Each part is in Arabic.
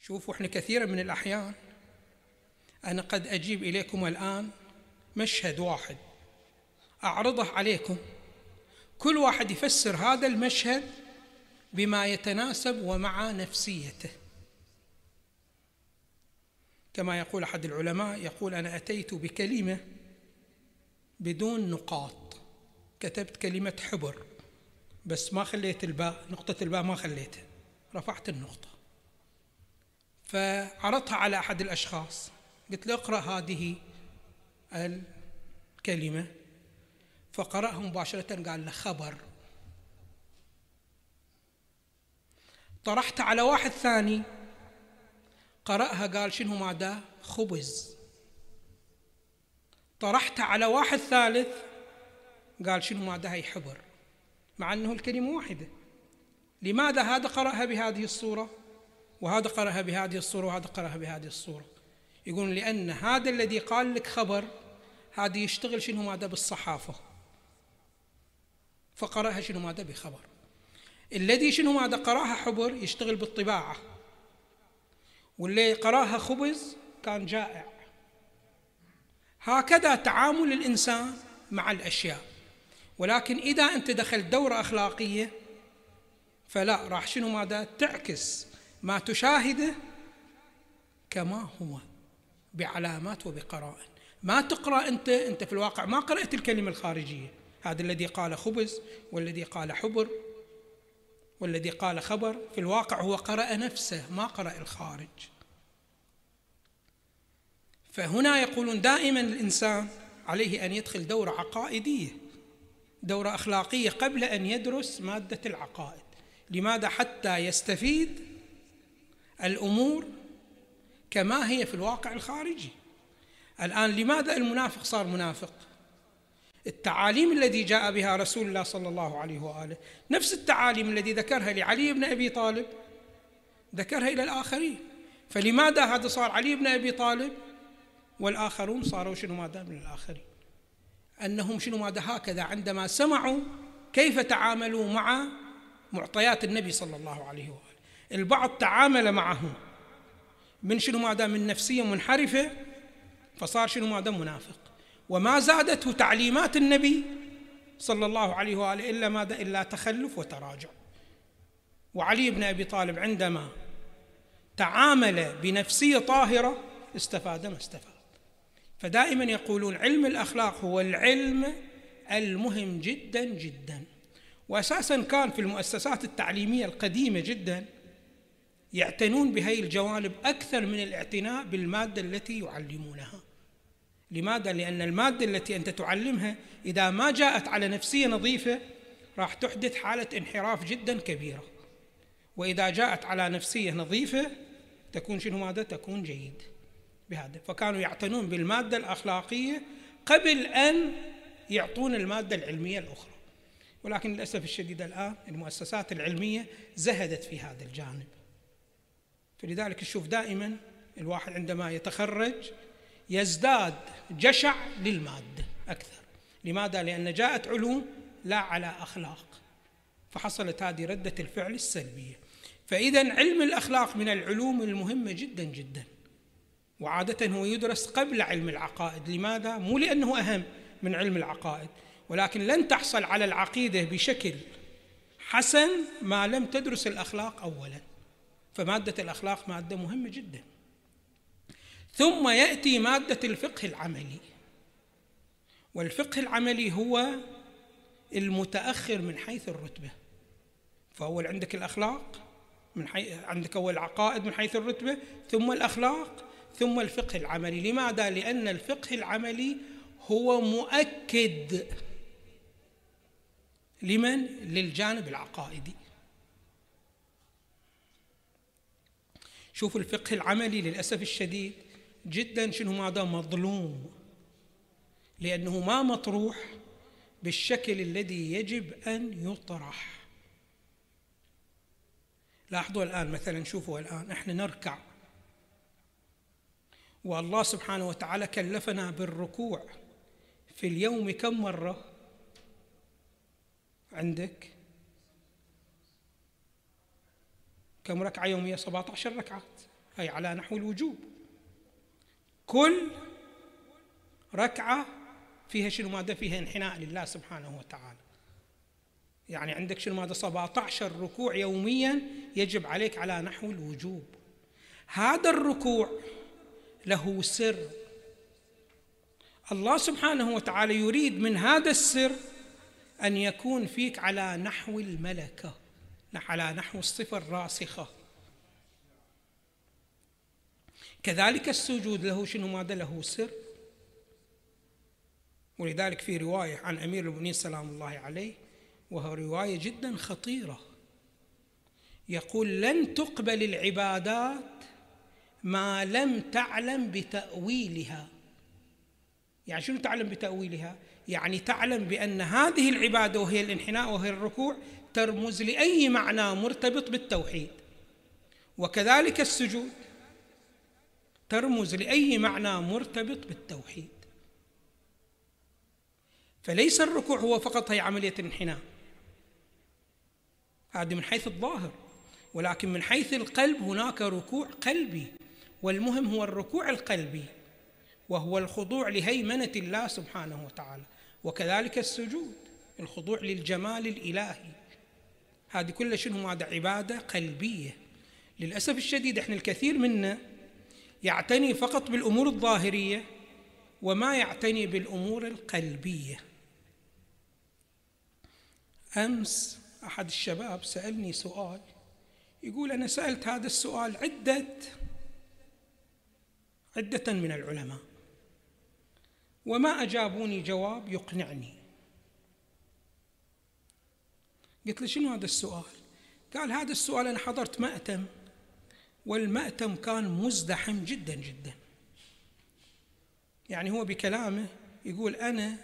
شوفوا إحنا كثيرا من الأحيان أنا قد أجيب إليكم الآن مشهد واحد. أعرضه عليكم. كل واحد يفسر هذا المشهد بما يتناسب ومع نفسيته. كما يقول أحد العلماء يقول أنا أتيت بكلمة بدون نقاط. كتبت كلمة حبر بس ما خليت الباء نقطة الباء ما خليتها رفعت النقطة. فعرضتها على أحد الأشخاص قلت له اقرأ هذه الكلمة. فقراها مباشرة قال له خبر. طرحت على واحد ثاني قرأها قال شنو ماذا خبز. طرحت على واحد ثالث قال شنو ماذا هي حبر؟ مع أنه الكلمة واحدة. لماذا هذا قرأها بهذه الصورة؟ وهذا قرأها بهذه الصورة وهذا قرأها بهذه الصورة. يقول لأن هذا الذي قال لك خبر هذا يشتغل شنو ماذا؟ بالصحافة. فقرأها شنو ماذا؟ بخبر. الذي شنو ماذا؟ قرأها حبر يشتغل بالطباعة. واللي قرأها خبز كان جائع. هكذا تعامل الإنسان مع الأشياء. ولكن إذا أنت دخلت دورة أخلاقية فلا راح شنو ماذا؟ تعكس ما تشاهده كما هو بعلامات وبقرائن. ما تقرأ أنت أنت في الواقع ما قرأت الكلمة الخارجية. هذا الذي قال خبز والذي قال حبر والذي قال خبر في الواقع هو قرأ نفسه ما قرأ الخارج. فهنا يقولون دائما الإنسان عليه أن يدخل دورة عقائدية. دورة أخلاقية قبل أن يدرس مادة العقائد. لماذا حتى يستفيد الأمور كما هي في الواقع الخارجي؟ الآن لماذا المنافق صار منافق؟ التعاليم التي جاء بها رسول الله صلى الله عليه وآله نفس التعاليم التي ذكرها لعلي بن أبي طالب ذكرها إلى الآخرين. فلماذا هذا صار علي بن أبي طالب؟ والآخرون صاروا شنو ماذا من الآخرين. أنهم شنو ماذا هكذا عندما سمعوا كيف تعاملوا مع معطيات النبي صلى الله عليه وآله. البعض تعامل معه من شنو ماذا؟ من نفسية منحرفة فصار شنو ماذا؟ منافق. وما زادته تعليمات النبي صلى الله عليه وآله إلا ماذا؟ إلا تخلف وتراجع. وعلي بن أبي طالب عندما تعامل بنفسية طاهرة استفاد ما استفاد. فدائما يقولون علم الأخلاق هو العلم المهم جدا جدا واساسا كان في المؤسسات التعليمية القديمة جدا يعتنون بهي الجوانب أكثر من الاعتناء بالمادة التي يعلمونها لماذا؟ لأن المادة التي أنت تعلمها إذا ما جاءت على نفسية نظيفة راح تحدث حالة انحراف جدا كبيرة وإذا جاءت على نفسية نظيفة تكون شنو ماذا؟ تكون جيد بهذا. فكانوا يعتنون بالمادة الأخلاقية قبل أن يعطون المادة العلمية الأخرى. ولكن للأسف الشديد الآن المؤسسات العلمية زهدت في هذا الجانب. فلذلك نشوف دائما الواحد عندما يتخرج يزداد جشع للمادة أكثر. لماذا؟ لأن جاءت علوم لا على أخلاق. فحصلت هذه ردة الفعل السلبية. فاذا علم الأخلاق من العلوم المهمة جدا جدا. وعادة هو يدرس قبل علم العقائد. لماذا؟ مو لأنه أهم من علم العقائد ولكن لن تحصل على العقيدة بشكل حسن ما لم تدرس الأخلاق اولا. فمادة الأخلاق مادة مهمة جدا. ثم يأتي مادة الفقه العملي. والفقه العملي هو المتأخر من حيث الرتبة. فأول عندك الأخلاق من حي... عندك أول العقائد من حيث الرتبة ثم الأخلاق ثم الفقه العملي. لماذا؟ لأن الفقه العملي هو مؤكد. لمن؟ للجانب العقائدي. شوفوا الفقه العملي للأسف الشديد جدا شنو ماذا؟ مظلوم. لأنه ما مطروح بالشكل الذي يجب أن يطرح. لاحظوا الآن مثلا شوفوا الآن إحنا نركع. والله سبحانه وتعالى كلفنا بالركوع في اليوم كم مرة؟ عندك؟ كم ركعة يومية؟ 17 ركعة. هي على نحو الوجوب. كل ركعة فيها شنو ماذا؟ فيها انحناء لله سبحانه وتعالى. يعني عندك شنو ماذا؟ 17 ركوع يوميا يجب عليك على نحو الوجوب. هذا الركوع له سر. الله سبحانه وتعالى يريد من هذا السر أن يكون فيك على نحو الملكة على نحو الصفة الراسخة. كذلك السجود له شنو ماذا؟ له سر. ولذلك في رواية عن أمير المؤمنين سلام الله عليه وهو رواية جدا خطيرة. يقول لن تقبل العبادات ما لم تعلم بتأويلها. يعني شنو تعلم بتأويلها؟ يعني تعلم بأن هذه العبادة وهي الانحناء وهي الركوع ترمز لأي معنى مرتبط بالتوحيد. وكذلك السجود ترمز لأي معنى مرتبط بالتوحيد. فليس الركوع هو فقط هي عملية الانحناء. هذه من حيث الظاهر. ولكن من حيث القلب هناك ركوع قلبي. والمهم هو الركوع القلبي وهو الخضوع لهيمنة الله سبحانه وتعالى وكذلك السجود الخضوع للجمال الإلهي. هذه كلها شنو؟ ماذا عبادة قلبية. للأسف الشديد إحنا الكثير منا يعتني فقط بالأمور الظاهرية وما يعتني بالأمور القلبية. أمس أحد الشباب سألني سؤال يقول أنا سألت هذا السؤال عدة عدة من العلماء. وما أجابوني جواب يقنعني. قلت له شنو هذا السؤال؟ قال هذا السؤال أنا حضرت مأتم والمأتم كان مزدحم جدا جدا. يعني هو بكلامه يقول أنا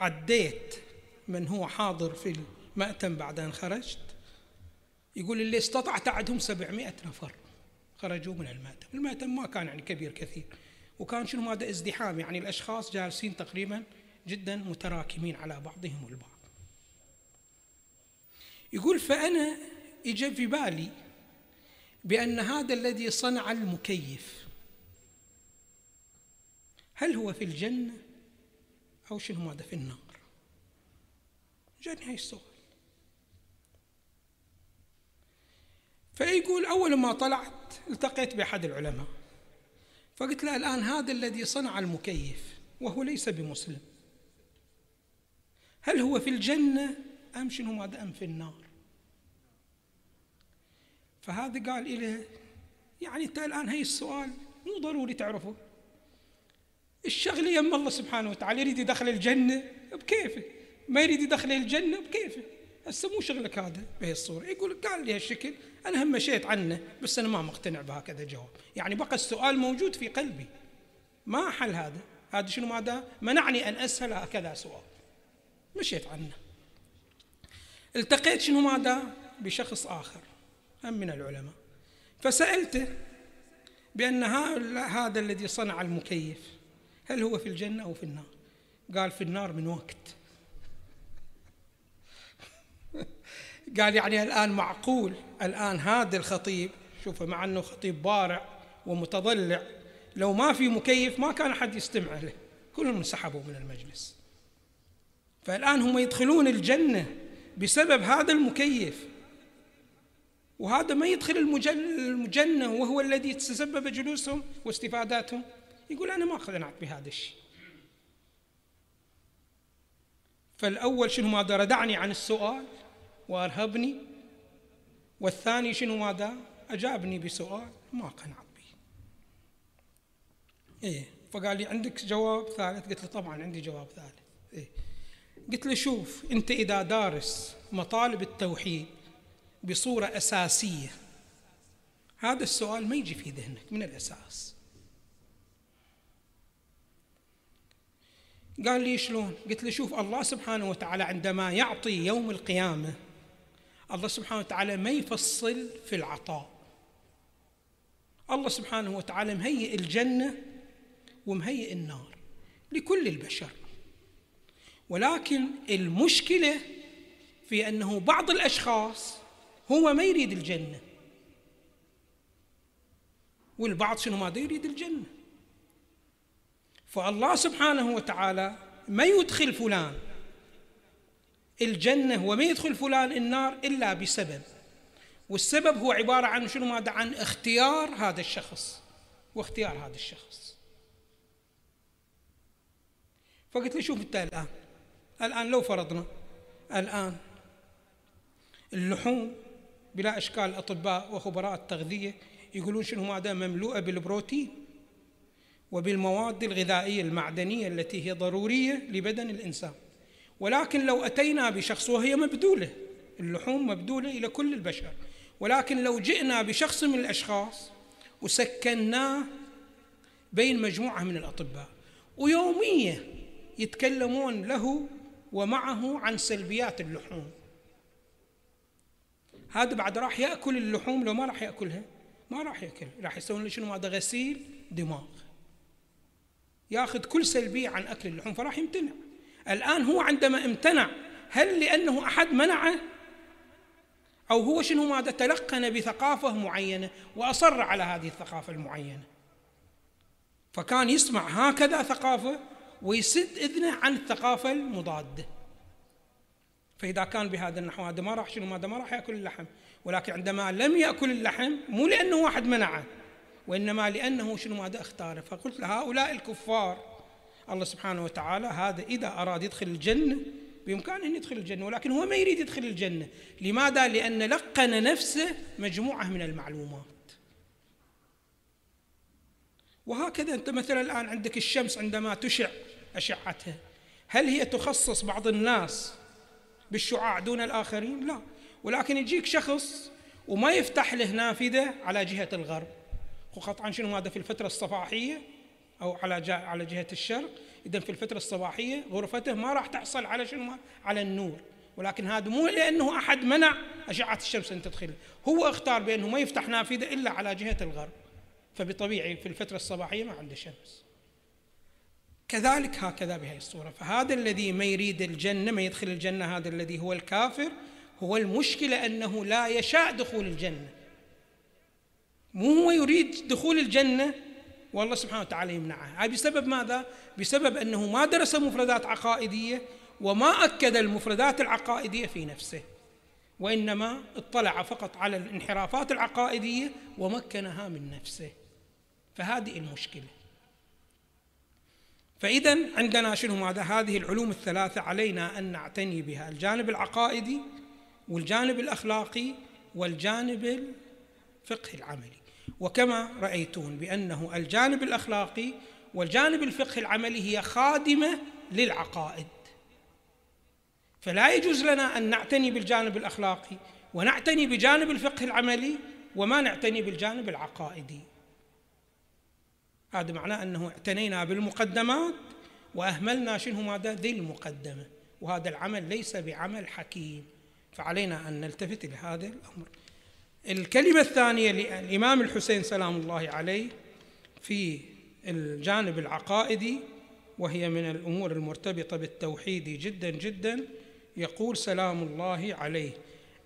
عديت من هو حاضر في المأتم بعد أن خرجت. يقول اللي استطعت عدهم سبعمائة نفر. خرجوا من المأتم. المأتم ما كان يعني كبير كثير. وكان شنو هذا ازدحام. يعني الأشخاص جالسين تقريبا جدا متراكمين على بعضهم البعض. يقول فأنا إجا في بالي بأن هذا الذي صنع المكيف هل هو في الجنة أو شنو ماذا في النار؟ جاني هاي السؤال. فيقول أول ما طلعت التقيت بأحد العلماء فقلت له الآن هذا الذي صنع المكيف وهو ليس بمسلم. هل هو في الجنة أم شنو ماذا أم في النار؟ فهذا قال إليه يعني أنت الآن هي السؤال مو ضروري تعرفه. الشغلة يم الله سبحانه وتعالى يريد يدخل الجنة بكيفه. ما يريد يدخل الجنة بكيفه. هسه مو شغلك هذا بهي الصورة يقول قال لي هالشكل أنا هم مشيت عنه بس أنا ما مقتنع بهكذا جواب. يعني بقى السؤال موجود في قلبي. ما حل هذا؟ هذا شنو ماذا؟ منعني أن اسال هكذا سؤال. مشيت عنه. التقيت شنو ماذا؟ بشخص آخر هم من العلماء. فسألته بأن هذا الذي صنع المكيف هل هو في الجنة أو في النار؟ قال في النار من وقت. قال يعني الآن معقول الآن هذا الخطيب شوفه مع أنه خطيب بارع ومتضلع لو ما في مكيف ما كان أحد يستمع له كلهم انسحبوا من المجلس. فالآن هم يدخلون الجنة بسبب هذا المكيف. وهذا ما يدخل المجنة وهو الذي تسبب جلوسهم واستفاداتهم. يقول أنا ما اقتنعت بهذا الشيء. فالأول شنو ماذا؟ ردعني عن السؤال. وأرهبني. والثاني شنو ماذا؟ أجابني بسؤال ما قنعت به إيه فقال لي عندك جواب ثالث؟ قلت له طبعا عندي جواب ثالث. إيه. قلت له شوف أنت إذا دارس مطالب التوحيد بصورة أساسية هذا السؤال ما يجي في ذهنك من الأساس. قال لي شلون؟ قلت له شوف الله سبحانه وتعالى عندما يعطي يوم القيامة الله سبحانه وتعالى ما يفصل في العطاء. الله سبحانه وتعالى مهيئ الجنة ومهيئ النار لكل البشر. ولكن المشكلة في أنه بعض الأشخاص هو ما يريد الجنة والبعض شنو ماذا يريد الجنة؟ فالله سبحانه وتعالى ما يدخل فلان الجنة وما يدخل فلان النار إلا بسبب. والسبب هو عبارة عن شنو؟ ماذا؟ عن اختيار هذا الشخص. واختيار هذا الشخص. فقلت له شوف أنت الآن. الآن لو فرضنا الآن اللحوم بلا أشكال الأطباء وخبراء التغذية يقولون شنو؟ ماذا؟ مملوءة بالبروتين وبالمواد الغذائية المعدنية التي هي ضرورية لبدن الإنسان. ولكن لو أتينا بشخص وهي مبذولة اللحوم مبذولة إلى كل البشر. ولكن لو جئنا بشخص من الأشخاص وسكناه بين مجموعة من الأطباء ويوميا يتكلمون له ومعه عن سلبيات اللحوم. هذا بعد راح يأكل اللحوم لو ما راح يأكلها ما راح يأكل. راح يسوون له شنو؟ هذا غسيل دماغ. ياخذ كل سلبية عن أكل اللحوم فراح يمتنع. الآن هو عندما امتنع هل لأنه أحد منعه؟ أو هو شنو ماذا تلقن بثقافة معينة وأصر على هذه الثقافة المعينة؟ فكان يسمع هكذا ثقافة ويسد إذنه عن الثقافة المضادة. فإذا كان بهذا النحو هذا ما راح شنو ماذا ما راح يأكل اللحم. ولكن عندما لم يأكل اللحم مو لأنه واحد منعه وإنما لأنه شنو ماذا اختاره. فقلت لهؤلاء الكفار الله سبحانه وتعالى هذا إذا أراد يدخل الجنة بإمكانه أن يدخل الجنة ولكن هو ما يريد يدخل الجنة. لماذا؟ لأن لقن نفسه مجموعة من المعلومات. وهكذا أنت مثلا الآن عندك الشمس عندما تشع أشعتها هل هي تخصص بعض الناس بالشعاع دون الآخرين؟ لا. ولكن يجيك شخص وما يفتح له نافذة على جهة الغرب وقطعا شنو هذا في الفترة الصباحيه أو على على جهة الشرق. اذا في الفترة الصباحية غرفته ما راح تحصل على شنو؟ على النور. ولكن هذا مو لأنه أحد منع أشعة الشمس أن تدخل. هو اختار بأنه ما يفتح نافذة إلا على جهة الغرب. فبطبيعي في الفترة الصباحية ما عنده شمس. كذلك هكذا بهذه الصورة. فهذا الذي ما يريد الجنة ما يدخل الجنة هذا الذي هو الكافر هو المشكلة أنه لا يشاء دخول الجنة. مو هو يريد دخول الجنة والله سبحانه وتعالى يمنعها. هاي بسبب ماذا؟ بسبب أنه ما درس مفردات عقائدية وما أكد المفردات العقائدية في نفسه وإنما اطلع فقط على الانحرافات العقائدية ومكنها من نفسه. فهذه المشكلة. فاذا عندنا شنو ماذا؟ هذه العلوم الثلاثة علينا أن نعتني بها. الجانب العقائدي والجانب الأخلاقي والجانب الفقهي العملي. وكما رأيتون بأنه الجانب الأخلاقي والجانب الفقهي العملي هي خادمة للعقائد. فلا يجوز لنا أن نعتني بالجانب الأخلاقي ونعتني بجانب الفقه العملي وما نعتني بالجانب العقائدي. هذا معناه أنه اعتنينا بالمقدمات وأهملنا شنو ماذا؟ ذي المقدمة. وهذا العمل ليس بعمل حكيم. فعلينا أن نلتفت إلى هذا الأمر. الكلمة الثانية للإمام الحسين سلام الله عليه في الجانب العقائدي وهي من الأمور المرتبطة بالتوحيد جدا جدا يقول سلام الله عليه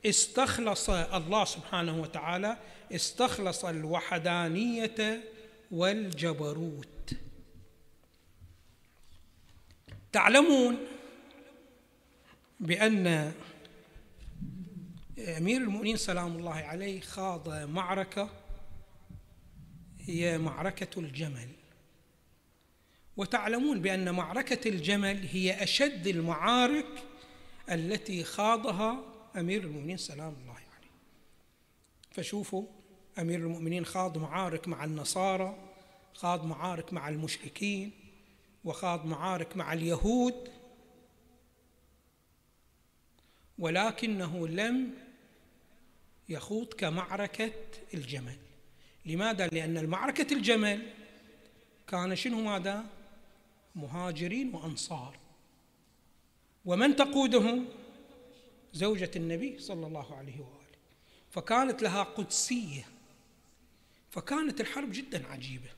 استخلص الله سبحانه وتعالى استخلص الوحدانية والجبروت تعلمون بأن أمير المؤمنين سلام الله عليه خاض معركة هي معركة الجمل. وتعلمون بأن معركة الجمل هي أشد المعارك التي خاضها أمير المؤمنين سلام الله عليه. فشوفوا أمير المؤمنين خاض معارك مع النصارى خاض معارك مع المشركين وخاض معارك مع اليهود. ولكنه لم يخوض كمعركة الجمل لماذا؟ لأن المعركة الجمل كان شنو ماذا؟ مهاجرين وأنصار. ومن تقودهم؟ زوجة النبي صلى الله عليه وآله. فكانت لها قدسية. فكانت الحرب جدا عجيبة.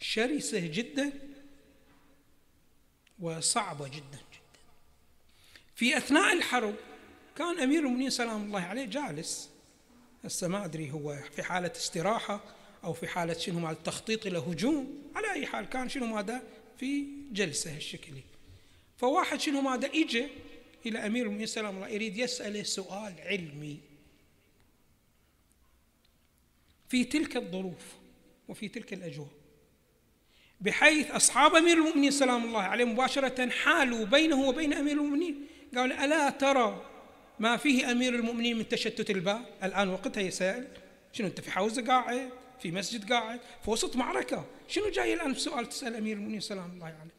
شرسة جدا وصعبة جدا جدا. في أثناء الحرب كان أمير المؤمنين سلام الله عليه جالس. هسه ما أدري هو في حالة استراحة أو في حالة شنو مال التخطيط إلى هجوم على أي حال كان شنو ماذا في جلسة هالشكل. فواحد شنو ماذا إجا إلى أمير المؤمنين سلام الله يريد يسأله سؤال علمي. في تلك الظروف وفي تلك الأجواء بحيث أصحاب أمير المؤمنين سلام الله عليه مباشرة حالوا بينه وبين أمير المؤمنين. قال ألا ترى ما فيه أمير المؤمنين من تشتت البال الآن وقتها يسأل شنو أنت في حوزة قاعد؟ في مسجد قاعد؟ في وسط معركة؟ شنو جاي الآن بسؤال تسأل أمير المؤمنين؟ سلام الله عليه.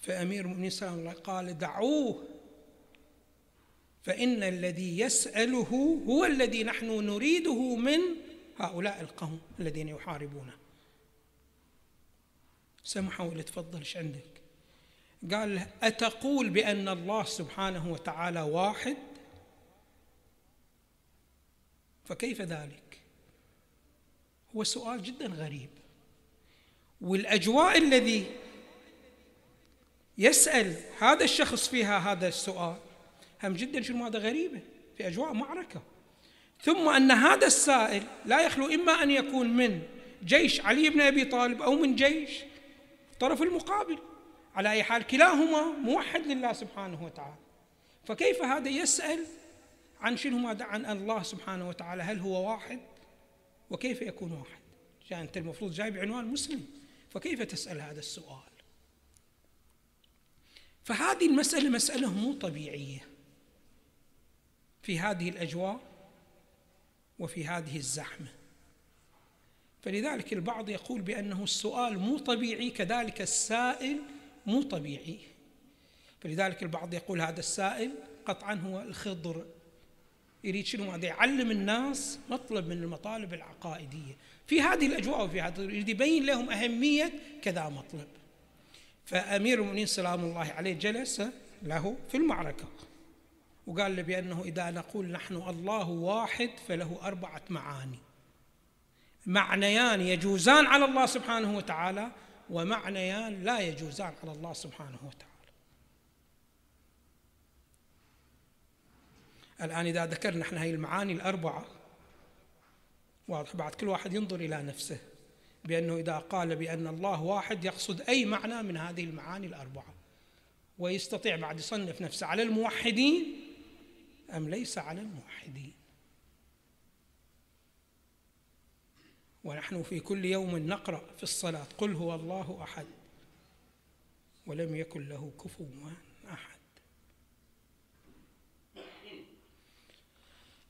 فأمير المؤمنين سلام الله قال دعوه. فإن الذي يسأله هو الذي نحن نريده من هؤلاء القوم الذين يحاربونه. سمحوا لي تفضل إيش عندك؟ قال أتقول بأن الله سبحانه وتعالى واحد؟ فكيف ذلك؟ هو سؤال جدا غريب. والأجواء الذي يسأل هذا الشخص فيها هذا السؤال هم جدا شنو هذا غريبة؟ في أجواء معركة. ثم أن هذا السائل لا يخلو إما أن يكون من جيش علي بن أبي طالب أو من جيش الطرف المقابل. على أي حال كلاهما موحد لله سبحانه وتعالى. فكيف هذا يسأل عن شنو عن الله سبحانه وتعالى؟ هل هو واحد؟ وكيف يكون واحد؟ جاء أنت المفروض جايب عنوان مسلم. فكيف تسأل هذا السؤال؟ فهذه المسألة مسألة مو طبيعية. في هذه الأجواء وفي هذه الزحمة. فلذلك البعض يقول بأنه السؤال مو طبيعي كذلك السائل مو طبيعي. فلذلك البعض يقول هذا السائل قطعا هو الخضر. يريد شنو؟ هذا يعلم الناس مطلب من المطالب العقائدية. في هذه الأجواء وفي هذا يريد يبين لهم أهمية كذا مطلب. فأمير المؤمنين سلام الله عليه جلس له في المعركة وقال له بأنه إذا نقول نحن الله واحد فله أربعة معاني. معنيان يجوزان على الله سبحانه وتعالى ومعنيان لا يجوزان على الله سبحانه وتعالى. الآن إذا ذكرنا إحنا هاي المعاني الأربعة واضح بعد كل واحد ينظر إلى نفسه بأنه إذا قال بأن الله واحد يقصد أي معنى من هذه المعاني الأربعة ويستطيع بعد يصنف نفسه على الموحدين أم ليس على الموحدين. ونحن في كل يوم نقرأ في الصلاة. قل هو الله أحد. ولم يكن له كفوا أحد.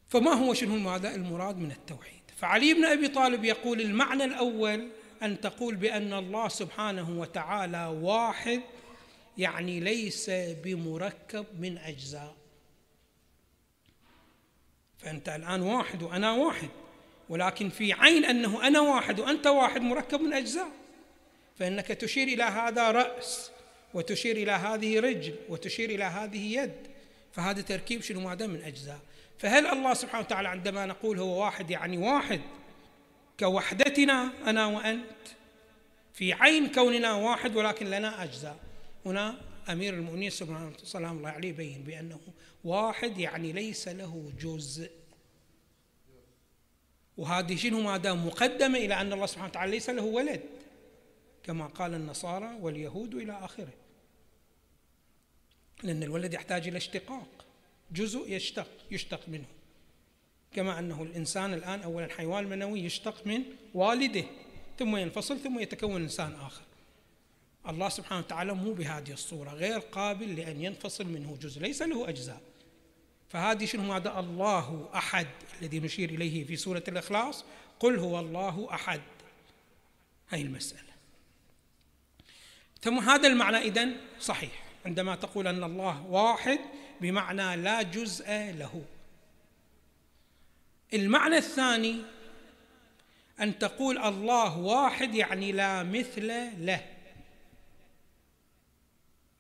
فما هو شنو ماذا المراد من التوحيد. فعلي بن أبي طالب يقول المعنى الأول أن تقول بأن الله سبحانه وتعالى واحد يعني ليس بمركب من أجزاء. فأنت الآن واحد وأنا واحد. ولكن في عين أنه أنا واحد وأنت واحد مركب من أجزاء. فإنك تشير إلى هذا رأس وتشير إلى هذه رجل وتشير إلى هذه يد فهذا تركيب شنو؟ ماذا من أجزاء. فهل الله سبحانه وتعالى عندما نقول هو واحد يعني واحد كوحدتنا أنا وأنت في عين كوننا واحد ولكن لنا أجزاء. هنا أمير المؤمنين سبحانه سلام الله عليه يبين بأنه واحد يعني ليس له جزء. وهذه شنو ما دام مقدمة إلى أن الله سبحانه وتعالى ليس له ولد كما قال النصارى واليهود إلى آخره. لأن الولد يحتاج إلى اشتقاق جزء يشتق يشتق منه. كما أنه الإنسان الآن أولا حيوان منوي يشتق من والده ثم ينفصل ثم يتكون إنسان آخر. الله سبحانه وتعالى مو بهذه الصورة غير قابل لأن ينفصل منه جزء ليس له أجزاء. فهذه شنو هذا الله أحد الذي نشير إليه في سورة الإخلاص. قل هو الله أحد. هاي المسألة. ثم هذا المعنى إذن صحيح. عندما تقول أن الله واحد بمعنى لا جزء له. المعنى الثاني أن تقول الله واحد يعني لا مثل له.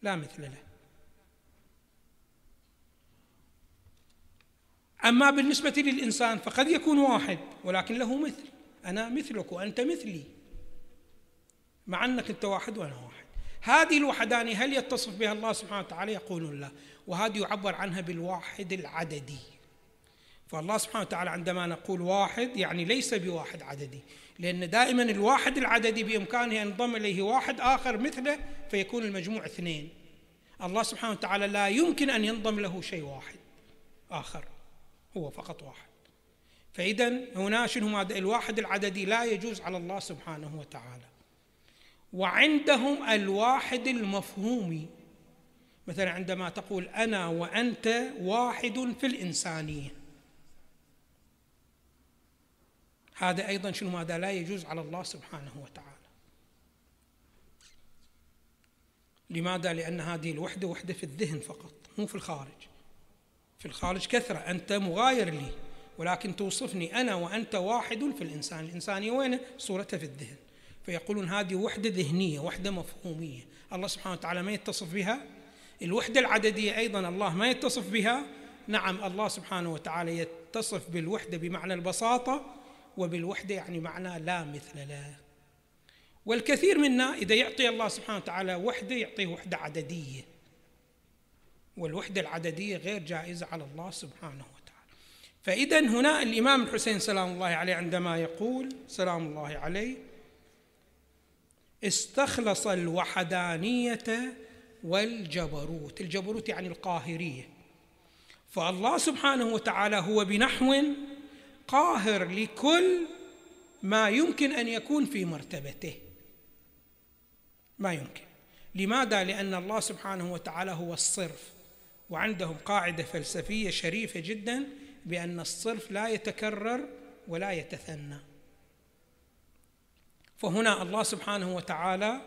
لا مثل له. أما بالنسبة للإنسان فقد يكون واحد ولكن له مثل. أنا مثلك وأنت مثلي. مع أنك أنت واحد وأنا واحد. هذه الوحدانية هل يتصف بها الله سبحانه وتعالى؟ يقولون لا. وهذه يعبر عنها بالواحد العددي. فالله سبحانه وتعالى عندما نقول واحد يعني ليس بواحد عددي. لأن دائما الواحد العددي بإمكانه أن ينضم إليه واحد آخر مثله فيكون المجموع اثنين. الله سبحانه وتعالى لا يمكن أن ينضم له شيء واحد آخر. هو فقط واحد. فإذا هنا شنو الواحد العددي لا يجوز على الله سبحانه وتعالى. وعندهم الواحد المفهومي مثلا عندما تقول أنا وأنت واحد في الإنسانية. هذا أيضا شنو ماذا لا يجوز على الله سبحانه وتعالى. لماذا؟ لأن هذه الوحدة وحدة في الذهن فقط مو في الخارج. في الخارج كثرة. أنت مغاير لي ولكن توصفني أنا وأنت واحد في الإنسان. الإنسانية وين صورتها في الذهن. فيقولون هذه وحدة ذهنية وحدة مفهومية. الله سبحانه وتعالى ما يتصف بها. الوحدة العددية أيضا الله ما يتصف بها. نعم الله سبحانه وتعالى يتصف بالوحدة بمعنى البساطة وبالوحدة يعني معنى لا مثل له. والكثير منا إذا يعطي الله سبحانه وتعالى وحدة يعطيه وحدة عددية. والوحدة العددية غير جائزة على الله سبحانه وتعالى. فإذا هنا الإمام الحسين سلام الله عليه عندما يقول سلام الله عليه استخلص الوحدانية والجبروت. الجبروت يعني القاهرية. فالله سبحانه وتعالى هو بنحو قاهر لكل ما يمكن أن يكون في مرتبته. ما يمكن. لماذا؟ لأن الله سبحانه وتعالى هو الصرف. وعندهم قاعدة فلسفية شريفة جدا بأن الصرف لا يتكرر ولا يتثنى. فهنا الله سبحانه وتعالى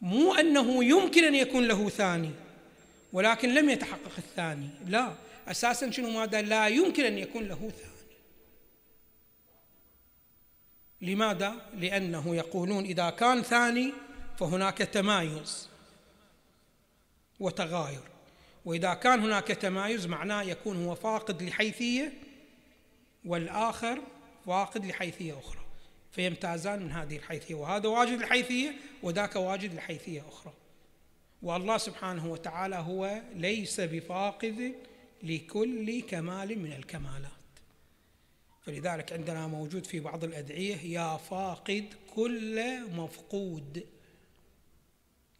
مو أنه يمكن أن يكون له ثاني ولكن لم يتحقق الثاني. لا أساسا شنو ماذا؟ لا يمكن أن يكون له ثاني. لماذا؟ لأنه يقولون إذا كان ثاني فهناك تمايز وتغاير. وإذا كان هناك تمايز معناه يكون هو فاقد لحيثية والآخر فاقد لحيثية أخرى. فيمتازان من هذه الحيثية. وهذا واجد الحيثية وذاك واجد الحيثية أخرى. والله سبحانه وتعالى هو ليس بفاقد لكل كمال من الكمالات. فلذلك عندنا موجود في بعض الأدعية يا فاقد كل مفقود.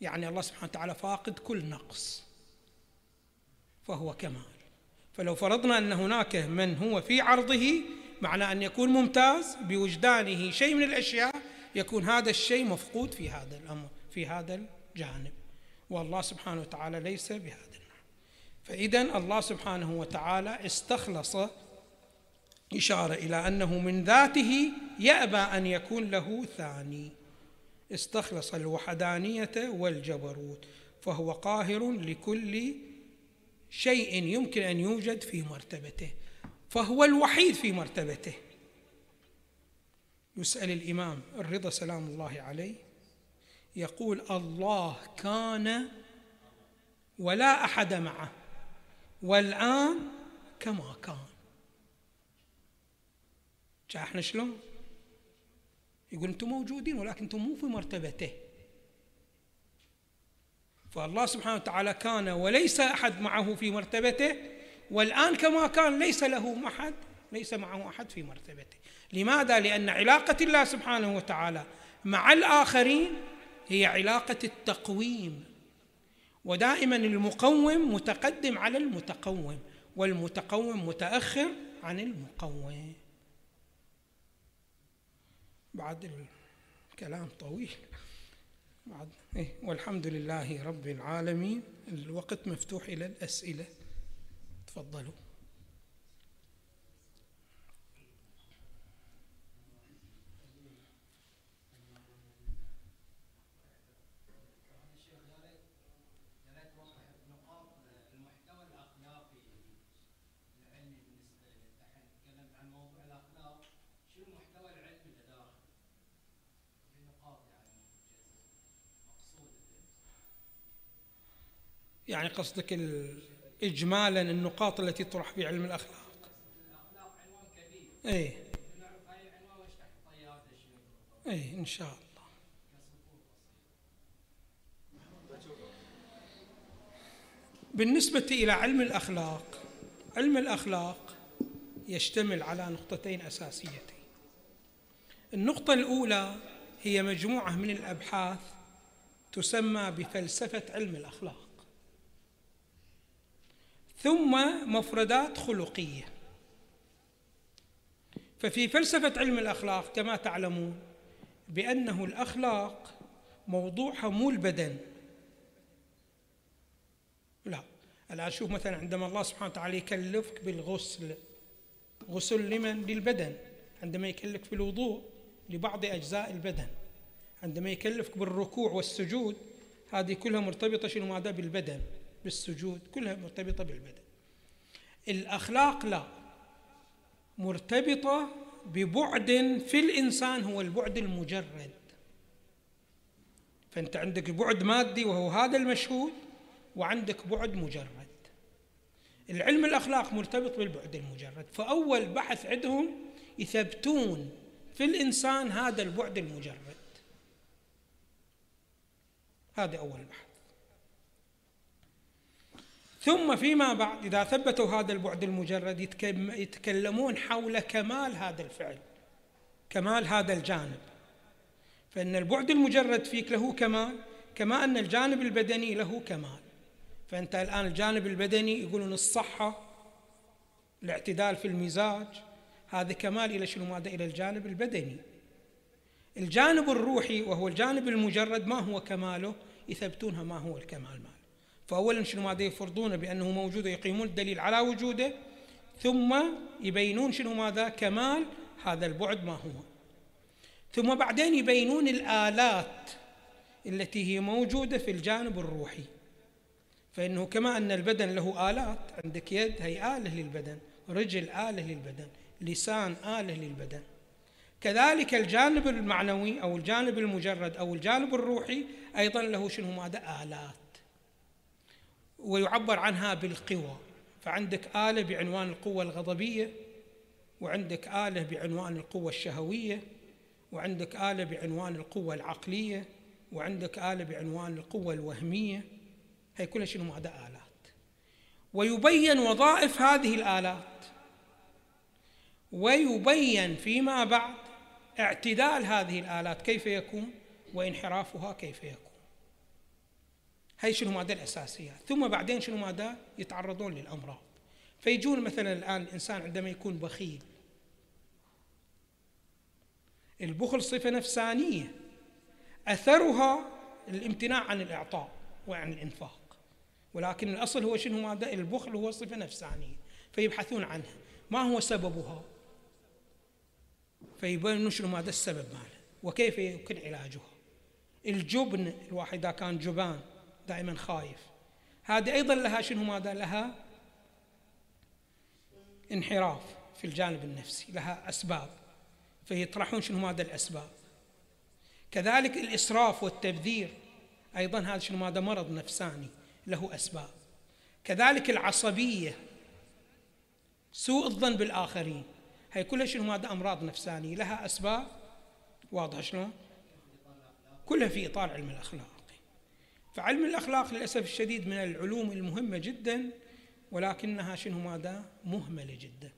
يعني الله سبحانه وتعالى فاقد كل نقص. فهو كمال. فلو فرضنا أن هناك من هو في عرضه معنى أن يكون ممتاز بوجدانه شيء من الأشياء يكون هذا الشيء مفقود في هذا الأمر في هذا الجانب. والله سبحانه وتعالى ليس بهذا فإذا الله سبحانه وتعالى استخلص إشارة إلى أنه من ذاته يأبى أن يكون له ثاني. استخلص الوحدانية والجبروت فهو قاهر لكل شيء يمكن أن يوجد في مرتبته فهو الوحيد في مرتبته. يسأل الإمام الرضا سلام الله عليه يقول الله كان ولا أحد معه والآن كما كان. إحنا شلون؟ يقول أنتم موجودين ولكن أنتم مو في مرتبته. فالله سبحانه وتعالى كان وليس أحد معه في مرتبته والآن كما كان ليس له أحد ليس معه أحد في مرتبته. لماذا؟ لأن علاقة الله سبحانه وتعالى مع الآخرين هي علاقة التقويم. ودائما المقوم متقدم على المتقوم والمتقوم متأخر عن المقوم. بعد الكلام طويل. بعد. إيه والحمد لله رب العالمين. الوقت مفتوح إلى الأسئلة. تفضلوا. يعني قصدك إجمالا النقاط التي تطرح في علم الأخلاق. إيه. إيه إن شاء الله. بالنسبة إلى علم الأخلاق علم الأخلاق يشتمل على نقطتين أساسيتين. النقطة الأولى هي مجموعة من الأبحاث تسمى بفلسفة علم الأخلاق. ثم مفردات خلقية. ففي فلسفة علم الأخلاق كما تعلمون بأنه الأخلاق موضوعها مو البدن. لا الآن شوف مثلا عندما الله سبحانه وتعالى يكلفك بالغسل غسل لمن؟ للبدن. عندما يكلفك بالوضوء لبعض أجزاء البدن. عندما يكلفك بالركوع والسجود هذه كلها مرتبطة شنو؟ ماذا؟ بالبدن. بالسجود كلها مرتبطة بالبدن. الأخلاق لا مرتبطة ببعد في الإنسان هو البعد المجرد. فأنت عندك بعد مادي وهو هذا المشهود وعندك بعد مجرد. العلم الأخلاق مرتبط بالبعد المجرد. فأول بحث عندهم يثبتون في الإنسان هذا البعد المجرد. هذا أول بحث. ثم فيما بعد إذا ثبتوا هذا البعد المجرد يتكلمون حول كمال هذا الفعل كمال هذا الجانب. فإن البعد المجرد فيك له كمال كما أن الجانب البدني له كمال. فأنت الآن الجانب البدني يقولون الصحة الاعتدال في المزاج هذا كمال إلى شنو؟ ماذا؟ إلى الجانب البدني. الجانب الروحي وهو الجانب المجرد ما هو كماله؟ يثبتونها ما هو الكمال ماله. فأولا شنو ماذا يفرضون بأنه موجود ويقيمون الدليل على وجوده ثم يبينون شنو ماذا؟ كمال هذا البعد ما هو. ثم بعدين يبينون الآلات التي هي موجودة في الجانب الروحي. فإنه كما أن البدن له آلات عندك يد هي آلة للبدن رجل آلة للبدن لسان آلة للبدن. كذلك الجانب المعنوي أو الجانب المجرد أو الجانب الروحي أيضا له شنو ماذا؟ آلات. ويعبر عنها بالقوى. فعندك آلة بعنوان القوة الغضبية وعندك آلة بعنوان القوة الشهوية وعندك آلة بعنوان القوة العقلية وعندك آلة بعنوان القوة الوهمية. هي كلها شنو؟ ماذا آلات. ويبين وظائف هذه الآلات. ويبين فيما بعد اعتدال هذه الآلات كيف يكون؟ وانحرافها كيف يكون؟ هي شنو ماذا الأساسيات ثم بعدين شنو ماذا يتعرضون للأمراض. فيجون مثلا الآن الإنسان عندما يكون بخيل. البخل صفة نفسانية. أثرها الامتناع عن الإعطاء وعن الإنفاق. ولكن الأصل هو شنو ماذا البخل هو صفة نفسانية. فيبحثون عنها. ما هو سببها؟ فيبينون شنو ماذا السبب ماله. وكيف يمكن علاجها؟ الجبن. الواحد إذا كان جبان دائما خايف. هذه أيضا لها شنو ماذا؟ لها انحراف في الجانب النفسي لها أسباب. فيطرحون شنو ماذا الأسباب. كذلك الإسراف والتبذير أيضا هذا شنو ماذا؟ مرض نفساني له أسباب. كذلك العصبية سوء الظن بالآخرين هي كلها شنو ماذا؟ أمراض نفسانية لها أسباب. واضحة شلون؟ كلها في إطار علم الأخلاق. فعلم الأخلاق للأسف الشديد من العلوم المهمة جدا ولكنها شنو ماذا؟ مهملة جدا.